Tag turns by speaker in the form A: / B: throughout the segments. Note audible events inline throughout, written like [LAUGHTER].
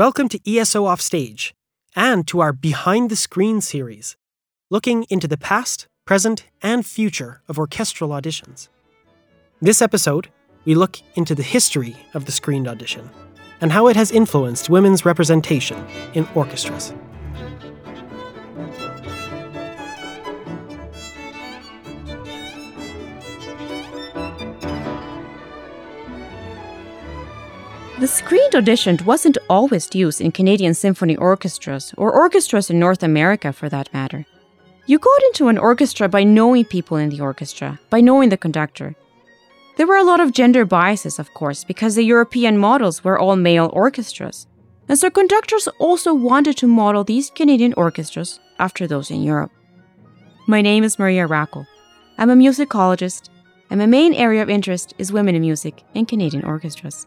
A: Welcome to ESO Offstage and to our Behind the Screen series, looking into the past, present, and future of orchestral auditions. This episode, we look into the history of the screened audition and how it has influenced women's representation in orchestras.
B: The screened audition wasn't always used in Canadian symphony orchestras, or orchestras in North America for that matter. You got into an orchestra by knowing people in the orchestra, by knowing the conductor. There were a lot of gender biases, of course, because the European models were all male orchestras. And so conductors also wanted to model these Canadian orchestras after those in Europe. My name is Maria Rachwal. I'm a musicologist, and my main area of interest is women in music in Canadian orchestras.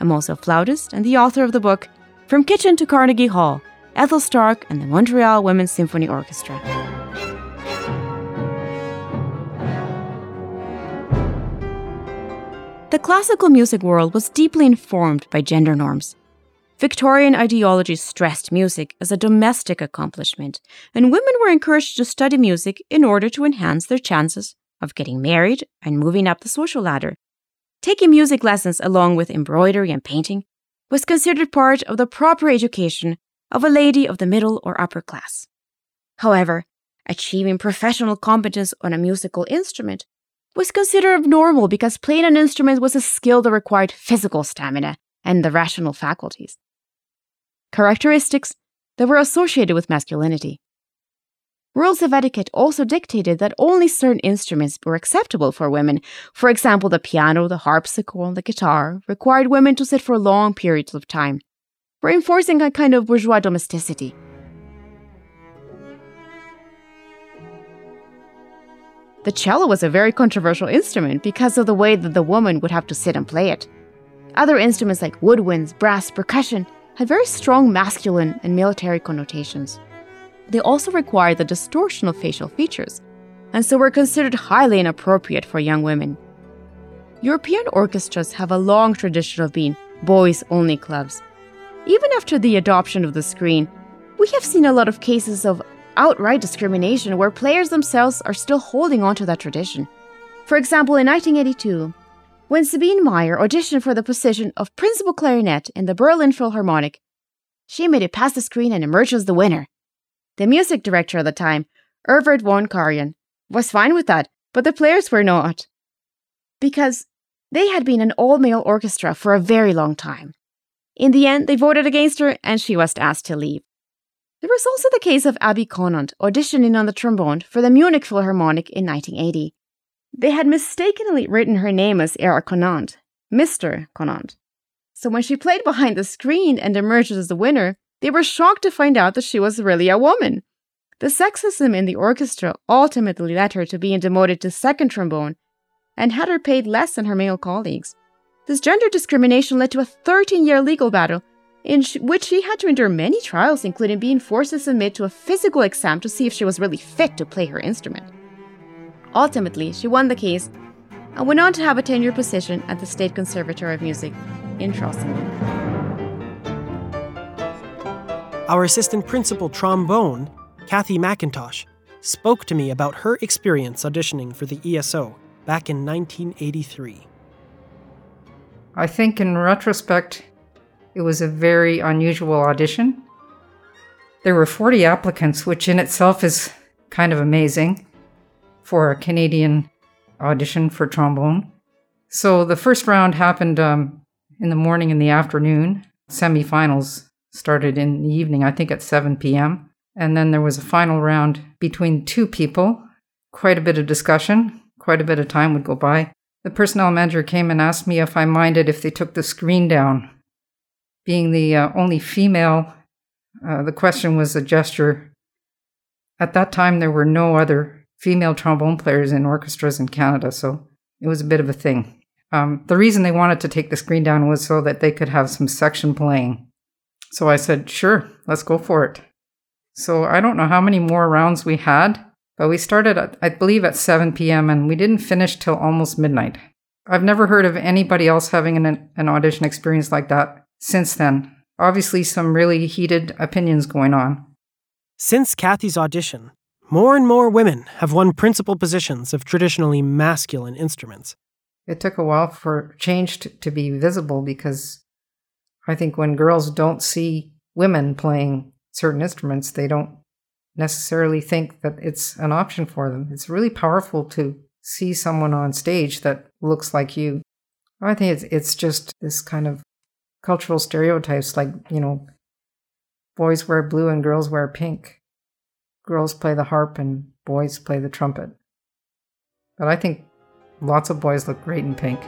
B: I'm also a flautist and the author of the book From Kitchen to Carnegie Hall Ethel Stark and the Montreal Women's Symphony Orchestra. The classical music world was deeply informed by gender norms. Victorian ideology stressed music as a domestic accomplishment, and women were encouraged to study music in order to enhance their chances of getting married and moving up the social ladder. Taking music lessons along with embroidery and painting was considered part of the proper education of a lady of the middle or upper class. However, achieving professional competence on a musical instrument was considered abnormal because playing an instrument was a skill that required physical stamina and the rational faculties. Characteristics that were associated with masculinity. Rules of etiquette also dictated that only certain instruments were acceptable for women. For example, the piano, the harpsichord, the guitar required women to sit for long periods of time, reinforcing a kind of bourgeois domesticity. The cello was a very controversial instrument because of the way that the woman would have to sit and play it. Other instruments like woodwinds, brass, percussion had very strong masculine and military connotations they also require the distortion of facial features, and so were considered highly inappropriate for young women. European orchestras have a long tradition of being boys only clubs. Even after the adoption of the screen, we have seen a lot of cases of outright discrimination where players themselves are still holding on to that tradition. For example, in 1982, when Sabine Meyer auditioned for the position of principal clarinet in the Berlin Philharmonic, she made it past the screen and emerged as the winner. The music director at the time, Herbert von Karajan, was fine with that, but the players were not. Because they had been an all male orchestra for a very long time. In the end, they voted against her and she was asked to leave. There was also the case of Abby Conant auditioning on the trombone for the Munich Philharmonic in 1980. They had mistakenly written her name as Era Conant, Mr. Conant. So when she played behind the screen and emerged as the winner, they were shocked to find out that she was really a woman. The sexism in the orchestra ultimately led her to being demoted to second trombone and had her paid less than her male colleagues. This gender discrimination led to a 13 year legal battle in which she had to endure many trials, including being forced to submit to a physical exam to see if she was really fit to play her instrument. Ultimately, she won the case and went on to have a tenured position at the State Conservatory of Music in Charleston.
A: Our assistant principal trombone, Kathy Macintosh, spoke to me about her experience auditioning for the ESO back in 1983.
C: I think in retrospect, it was a very unusual audition. There were 40 applicants, which in itself is kind of amazing for a Canadian audition for trombone. So the first round happened um, in the morning and the afternoon, semifinals started in the evening, I think at 7 p.m. And then there was a final round between two people. Quite a bit of discussion, quite a bit of time would go by. The personnel manager came and asked me if I minded if they took the screen down. Being the uh, only female, uh, the question was a gesture. At that time, there were no other female trombone players in orchestras in Canada, so it was a bit of a thing. Um, the reason they wanted to take the screen down was so that they could have some section playing. So I said, sure, let's go for it. So I don't know how many more rounds we had, but we started, at, I believe, at 7 p.m. and we didn't finish till almost midnight. I've never heard of anybody else having an, an audition experience like that since then. obviously some really heated opinions going on.
A: Since Kathy's audition, more and more women have won principal positions of traditionally masculine instruments.
C: It took a while for change to, to be visible because I think when girls don't see women playing certain instruments, they don't necessarily think that it's an option for them. It's really powerful to see someone on stage that looks like you. I think it's it's just this kind of cultural stereotypes like, you know, boys wear blue and girls wear pink. Girls play the harp and boys play the trumpet. But I think lots of boys look great in pink.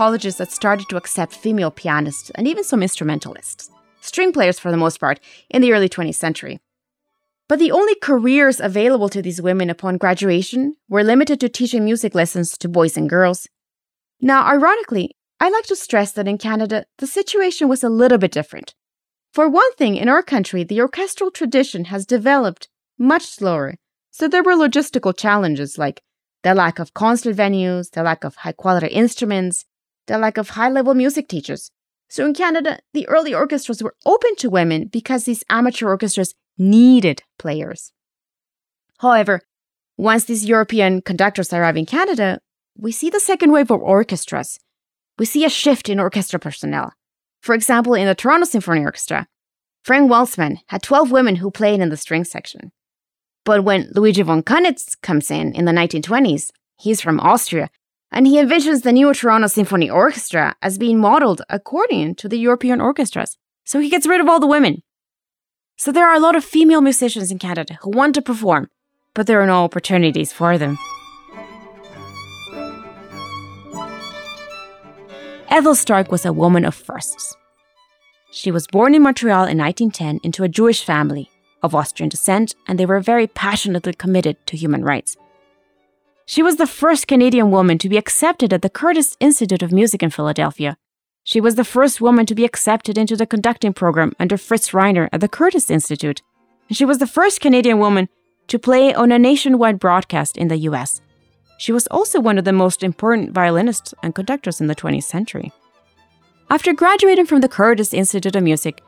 B: Colleges that started to accept female pianists and even some instrumentalists, string players for the most part, in the early 20th century. But the only careers available to these women upon graduation were limited to teaching music lessons to boys and girls. Now, ironically, I like to stress that in Canada, the situation was a little bit different. For one thing, in our country, the orchestral tradition has developed much slower, so there were logistical challenges like the lack of concert venues, the lack of high quality instruments, the lack of high level music teachers. So in Canada, the early orchestras were open to women because these amateur orchestras needed players. However, once these European conductors arrive in Canada, we see the second wave of orchestras. We see a shift in orchestra personnel. For example, in the Toronto Symphony Orchestra, Frank Welsman had 12 women who played in the string section. But when Luigi von Kunitz comes in in the 1920s, he's from Austria and he envisions the new Toronto Symphony Orchestra as being modeled according to the European orchestras. So he gets rid of all the women. So there are a lot of female musicians in Canada who want to perform, but there are no opportunities for them. Ethel Stark was a woman of firsts. She was born in Montreal in 1910 into a Jewish family of Austrian descent, and they were very passionately committed to human rights. She was the first Canadian woman to be accepted at the Curtis Institute of Music in Philadelphia. She was the first woman to be accepted into the conducting program under Fritz Reiner at the Curtis Institute. And she was the first Canadian woman to play on a nationwide broadcast in the US. She was also one of the most important violinists and conductors in the 20th century. After graduating from the Curtis Institute of Music,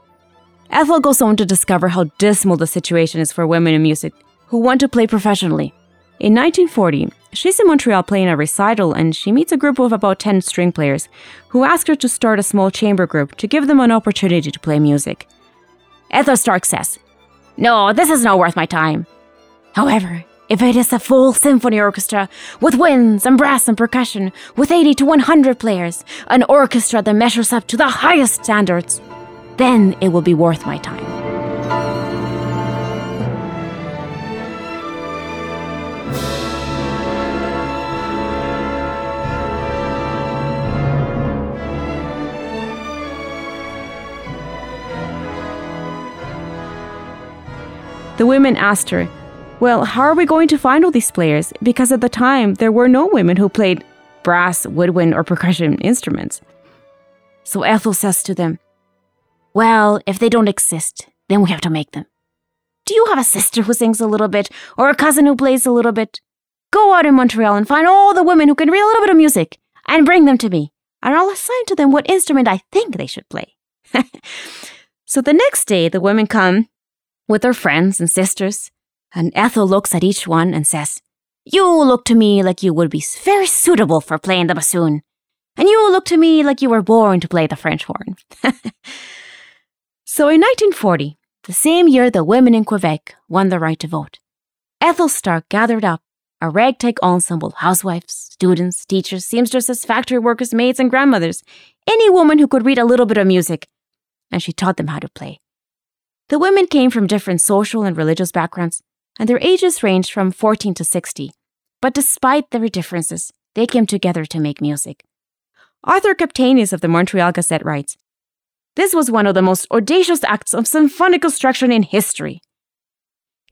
B: Ethel goes on to discover how dismal the situation is for women in music who want to play professionally. In 1940, she's in Montreal playing a recital and she meets a group of about 10 string players who ask her to start a small chamber group to give them an opportunity to play music. Ethel Stark says, No, this is not worth my time. However, if it is a full symphony orchestra with winds and brass and percussion, with 80 to 100 players, an orchestra that measures up to the highest standards, then it will be worth my time. The women asked her, Well, how are we going to find all these players? Because at the time, there were no women who played brass, woodwind, or percussion instruments. So Ethel says to them, Well, if they don't exist, then we have to make them. Do you have a sister who sings a little bit, or a cousin who plays a little bit? Go out in Montreal and find all the women who can read a little bit of music and bring them to me, and I'll assign to them what instrument I think they should play. [LAUGHS] so the next day, the women come with her friends and sisters, and Ethel looks at each one and says, You look to me like you would be very suitable for playing the bassoon, and you look to me like you were born to play the French horn. [LAUGHS] so in 1940, the same year the women in Quebec won the right to vote, Ethel Stark gathered up a ragtag ensemble of housewives, students, teachers, seamstresses, factory workers, maids, and grandmothers, any woman who could read a little bit of music, and she taught them how to play. The women came from different social and religious backgrounds, and their ages ranged from 14 to 60. But despite their differences, they came together to make music. Arthur Kaptainis of the Montreal Gazette writes This was one of the most audacious acts of symphonic construction in history.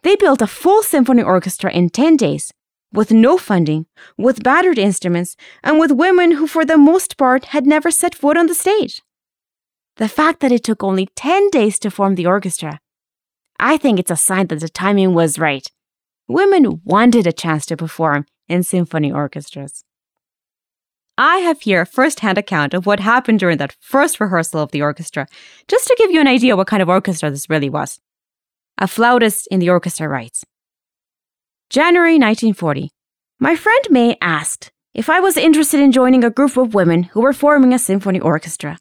B: They built a full symphony orchestra in 10 days, with no funding, with battered instruments, and with women who, for the most part, had never set foot on the stage. The fact that it took only 10 days to form the orchestra. I think it's a sign that the timing was right. Women wanted a chance to perform in symphony orchestras. I have here a first hand account of what happened during that first rehearsal of the orchestra, just to give you an idea what kind of orchestra this really was. A flautist in the orchestra writes January 1940. My friend May asked if I was interested in joining a group of women who were forming a symphony orchestra.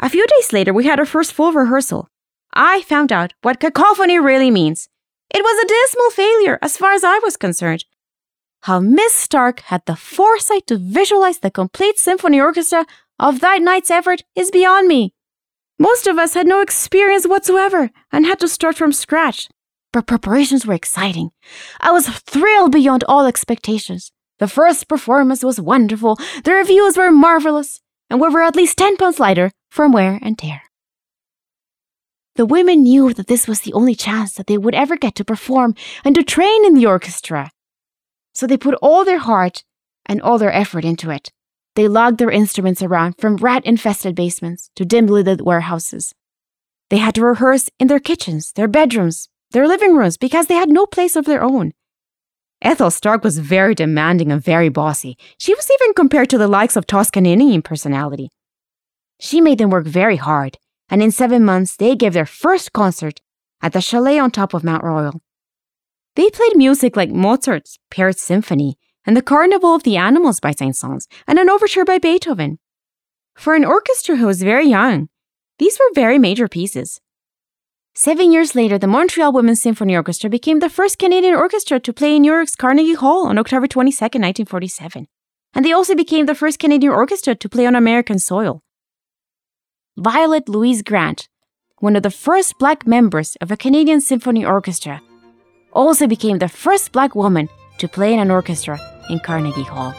B: A few days later, we had our first full rehearsal. I found out what cacophony really means. It was a dismal failure as far as I was concerned. How Miss Stark had the foresight to visualize the complete symphony orchestra of that night's effort is beyond me. Most of us had no experience whatsoever and had to start from scratch. But preparations were exciting. I was thrilled beyond all expectations. The first performance was wonderful, the reviews were marvelous, and we were at least 10 pounds lighter from wear and tear. The women knew that this was the only chance that they would ever get to perform and to train in the orchestra. So they put all their heart and all their effort into it. They logged their instruments around from rat infested basements to dimly lit warehouses. They had to rehearse in their kitchens, their bedrooms, their living rooms because they had no place of their own. Ethel Stark was very demanding and very bossy. She was even compared to the likes of Toscanini in personality. She made them work very hard, and in seven months they gave their first concert at the chalet on top of Mount Royal. They played music like Mozart's Paris Symphony and the Carnival of the Animals by Saint-Saëns and an overture by Beethoven. For an orchestra who was very young, these were very major pieces. Seven years later, the Montreal Women's Symphony Orchestra became the first Canadian orchestra to play in New York's Carnegie Hall on October 22, 1947. And they also became the first Canadian orchestra to play on American soil. Violet Louise Grant, one of the first black members of a Canadian symphony orchestra, also became the first black woman to play in an orchestra in Carnegie Hall.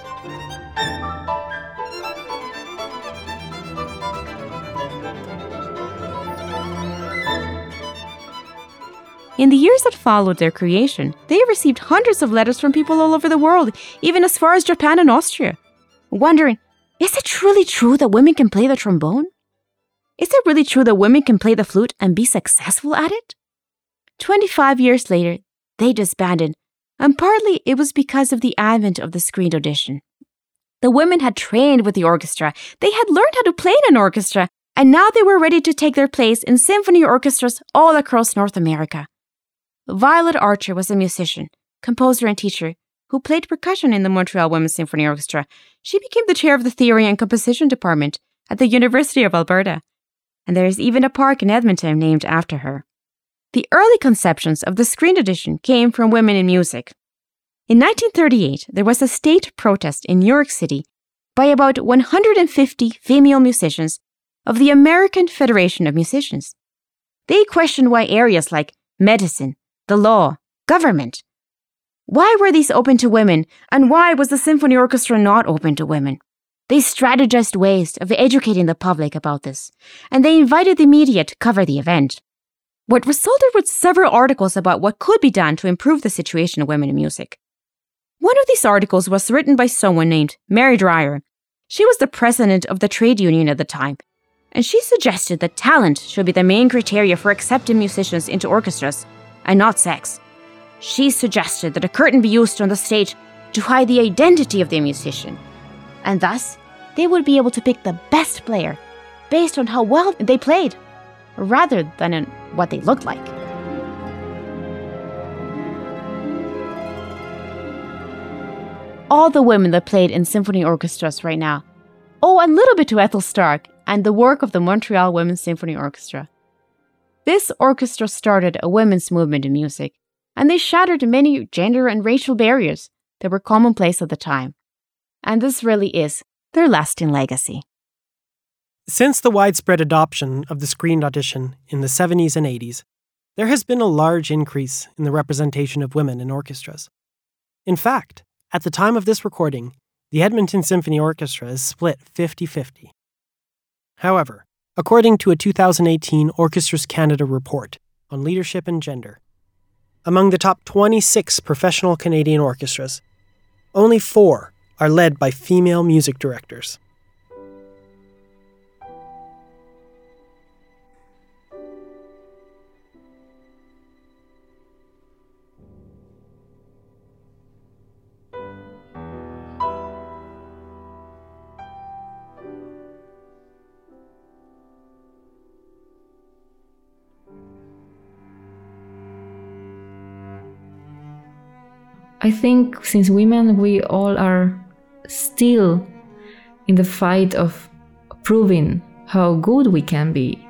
B: In the years that followed their creation, they received hundreds of letters from people all over the world, even as far as Japan and Austria, wondering is it truly true that women can play the trombone? Is it really true that women can play the flute and be successful at it? 25 years later, they disbanded, and partly it was because of the advent of the screened audition. The women had trained with the orchestra, they had learned how to play in an orchestra, and now they were ready to take their place in symphony orchestras all across North America. Violet Archer was a musician, composer, and teacher who played percussion in the Montreal Women's Symphony Orchestra. She became the chair of the Theory and Composition Department at the University of Alberta, and there is even a park in Edmonton named after her. The early conceptions of the screen audition came from women in music. In 1938, there was a state protest in New York City by about 150 female musicians of the American Federation of Musicians. They questioned why areas like medicine, the law, government. Why were these open to women, and why was the symphony orchestra not open to women? They strategized ways of educating the public about this, and they invited the media to cover the event. What resulted was several articles about what could be done to improve the situation of women in music. One of these articles was written by someone named Mary Dreyer. She was the president of the trade union at the time, and she suggested that talent should be the main criteria for accepting musicians into orchestras and not sex. She suggested that a curtain be used on the stage to hide the identity of the musician, and thus they would be able to pick the best player based on how well they played, rather than on what they looked like. All the women that played in symphony orchestras right now owe a little bit to Ethel Stark and the work of the Montreal Women's Symphony Orchestra. This orchestra started a women's movement in music, and they shattered many gender and racial barriers that were commonplace at the time. And this really is their lasting legacy.
A: Since the widespread adoption of the screened audition in the 70s and 80s, there has been a large increase in the representation of women in orchestras. In fact, at the time of this recording, the Edmonton Symphony Orchestra is split 50 50. However, according to a 2018 Orchestras Canada report on leadership and gender. Among the top 26 professional Canadian orchestras, only four are led by female music directors.
D: I think since women, we all are still in the fight of proving how good we can be.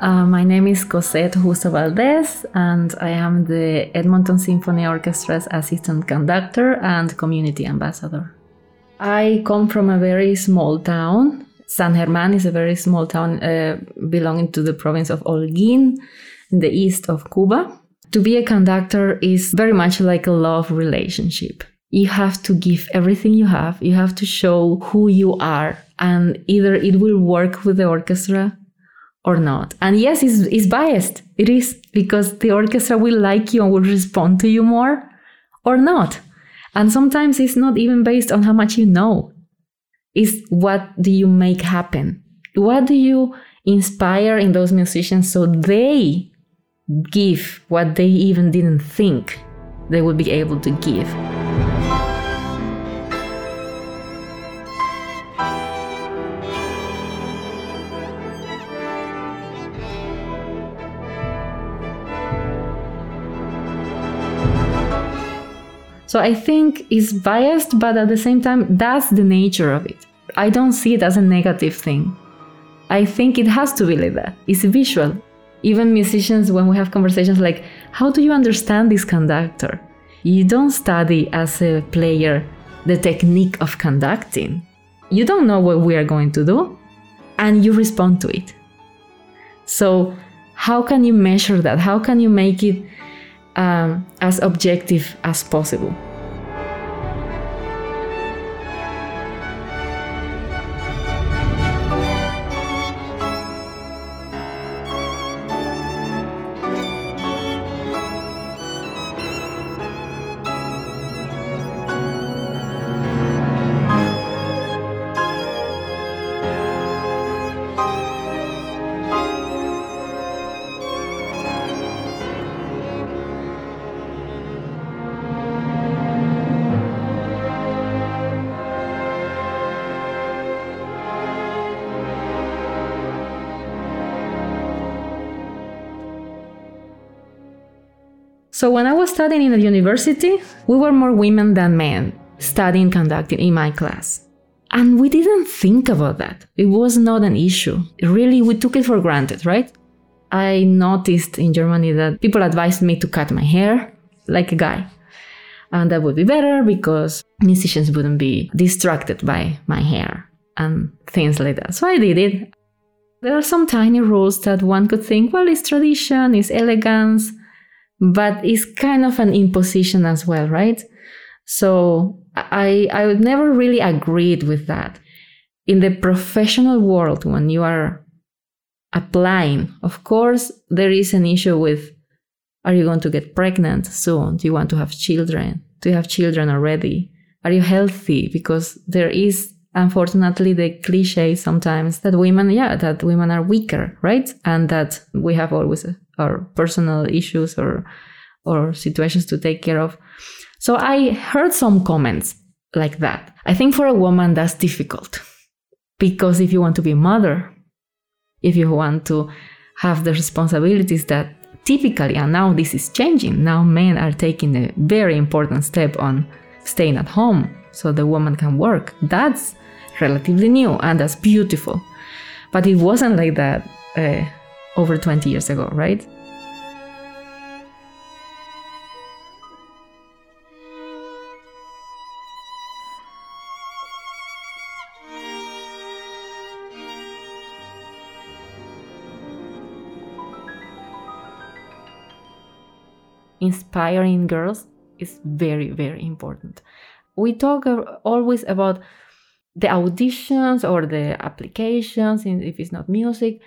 D: Uh, my name is Cosette Justo Valdés, and I am the Edmonton Symphony Orchestra's assistant conductor and community ambassador. I come from a very small town. San Germán is a very small town uh, belonging to the province of Holguín in the east of Cuba. To be a conductor is very much like a love relationship. You have to give everything you have, you have to show who you are, and either it will work with the orchestra or not. And yes, it's, it's biased. It is because the orchestra will like you and will respond to you more or not. And sometimes it's not even based on how much you know. It's what do you make happen? What do you inspire in those musicians so they give what they even didn't think they would be able to give? So I think it's biased, but at the same time, that's the nature of it. I don't see it as a negative thing. I think it has to be like that. It's visual. Even musicians, when we have conversations like, how do you understand this conductor? You don't study as a player the technique of conducting. You don't know what we are going to do, and you respond to it. So, how can you measure that? How can you make it um, as objective as possible. So when I was studying in the university, we were more women than men studying conducting in my class. And we didn't think about that. It was not an issue. Really, we took it for granted, right? I noticed in Germany that people advised me to cut my hair like a guy. And that would be better because musicians wouldn't be distracted by my hair and things like that. So I did it. There are some tiny rules that one could think, well, it's tradition, it's elegance, but it's kind of an imposition as well, right? So I I would never really agreed with that. In the professional world, when you are applying, of course, there is an issue with are you going to get pregnant soon? Do you want to have children? Do you have children already? Are you healthy? Because there is unfortunately the cliche sometimes that women, yeah, that women are weaker, right? And that we have always or personal issues or or situations to take care of. So I heard some comments like that. I think for a woman that's difficult because if you want to be a mother, if you want to have the responsibilities that typically, and now this is changing, now men are taking a very important step on staying at home so the woman can work. That's relatively new and that's beautiful. But it wasn't like that. Uh, over 20 years ago, right? Inspiring girls is very, very important. We talk always about the auditions or the applications, if it's not music,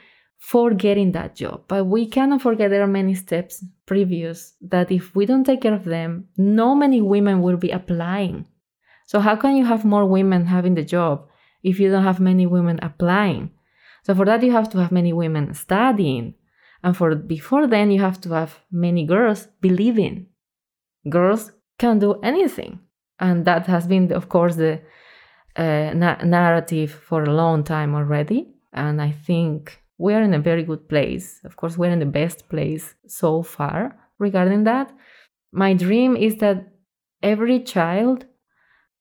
D: for getting that job. But we cannot forget there are many steps previous that if we don't take care of them, no many women will be applying. So how can you have more women having the job if you don't have many women applying? So for that you have to have many women studying. And for before then you have to have many girls believing. Girls can do anything. And that has been of course the uh, na- narrative for a long time already. And I think we are in a very good place. Of course, we're in the best place so far regarding that. My dream is that every child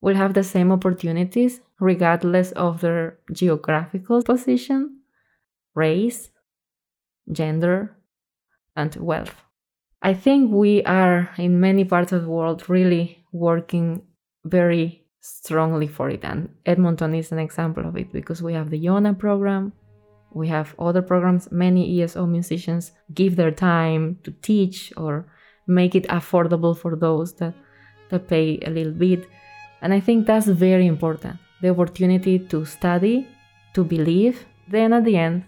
D: will have the same opportunities regardless of their geographical position, race, gender, and wealth. I think we are in many parts of the world really working very strongly for it. And Edmonton is an example of it because we have the YONA program, we have other programs. Many ESO musicians give their time to teach or make it affordable for those that, that pay a little bit. And I think that's very important the opportunity to study, to believe. Then at the end,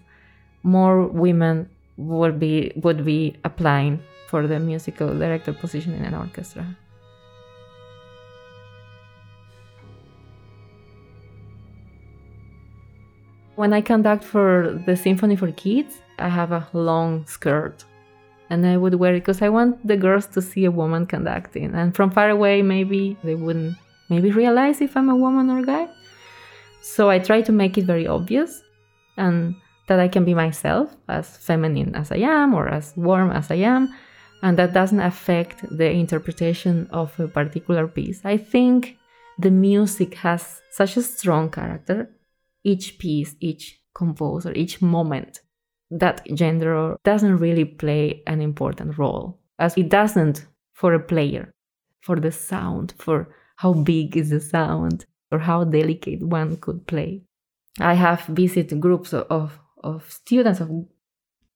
D: more women would be, would be applying for the musical director position in an orchestra. When I conduct for the Symphony for Kids, I have a long skirt and I would wear it because I want the girls to see a woman conducting. And from far away, maybe they wouldn't maybe realize if I'm a woman or a guy. So I try to make it very obvious and that I can be myself, as feminine as I am or as warm as I am, and that doesn't affect the interpretation of a particular piece. I think the music has such a strong character each piece, each composer, each moment, that gender doesn't really play an important role, as it doesn't for a player, for the sound, for how big is the sound, or how delicate one could play. I have visited groups of, of students, of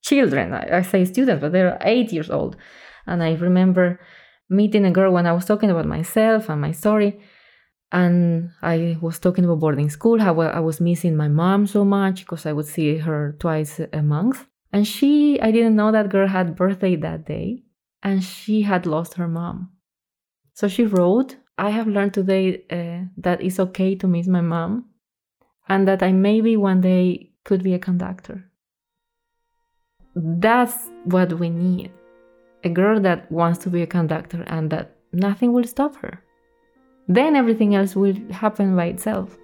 D: children. I, I say students, but they're eight years old. And I remember meeting a girl when I was talking about myself and my story and I was talking about boarding school, how I was missing my mom so much because I would see her twice a month. And she, I didn't know that girl had birthday that day, and she had lost her mom. So she wrote, I have learned today uh, that it's okay to miss my mom, and that I maybe one day could be a conductor. That's what we need a girl that wants to be a conductor and that nothing will stop her then everything else will happen by itself.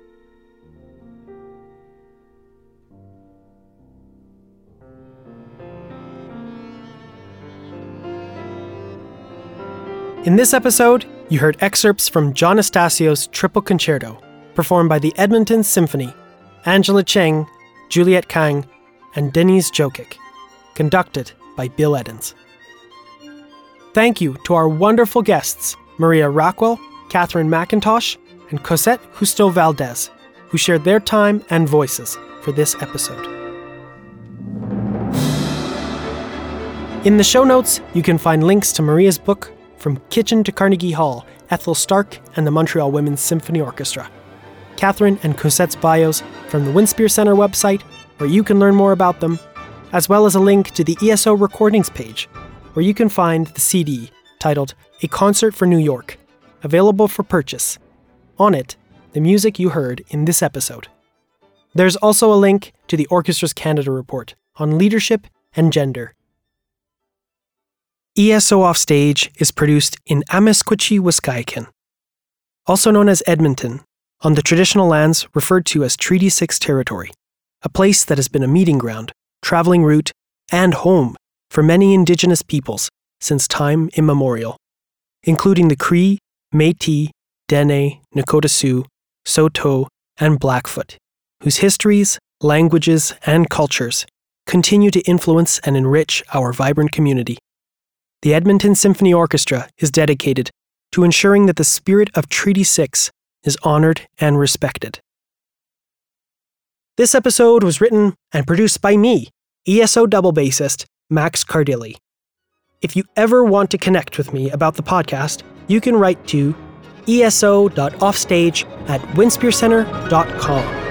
A: In this episode, you heard excerpts from John Estacio's Triple Concerto, performed by the Edmonton Symphony, Angela Cheng, Juliette Kang, and Denise Djokic, conducted by Bill Eddins. Thank you to our wonderful guests, Maria Rachwal Kathryn Macintosh, and Cosette Justo Valdés, who shared their time and voices for this episode. In the show notes, you can find links to Maria's book, From Kitchen to Carnegie Hall Ethel Stark and the Montreal Women's Symphony Orchestra, Catherine and Cosette's bios from the Winspear Center website, where you can learn more about them, as well as a link to the ESO recordings page, where you can find the CD titled A Concert for New York available for purchase. On it, the music you heard in this episode. There's also a link to the Orchestras Canada report on leadership and gender. ESO Offstage is produced in Amiskwaciwâskahikan, also known as Edmonton, on the traditional lands referred to as Treaty 6 territory, a place that has been a meeting ground, traveling route, and home for many Indigenous peoples since time immemorial, including the Cree, Metis, Dene, Nakota Sioux, Saulteaux, and Blackfoot, whose histories, languages, and cultures continue to influence and enrich our vibrant community. The Edmonton Symphony Orchestra is dedicated to ensuring that the spirit of Treaty 6 is honored and respected. This episode was written and produced by me, ESO double bassist Max Cardilli. If you ever want to connect with me about the podcast, you can write to eso.offstage at winspearcenter.com.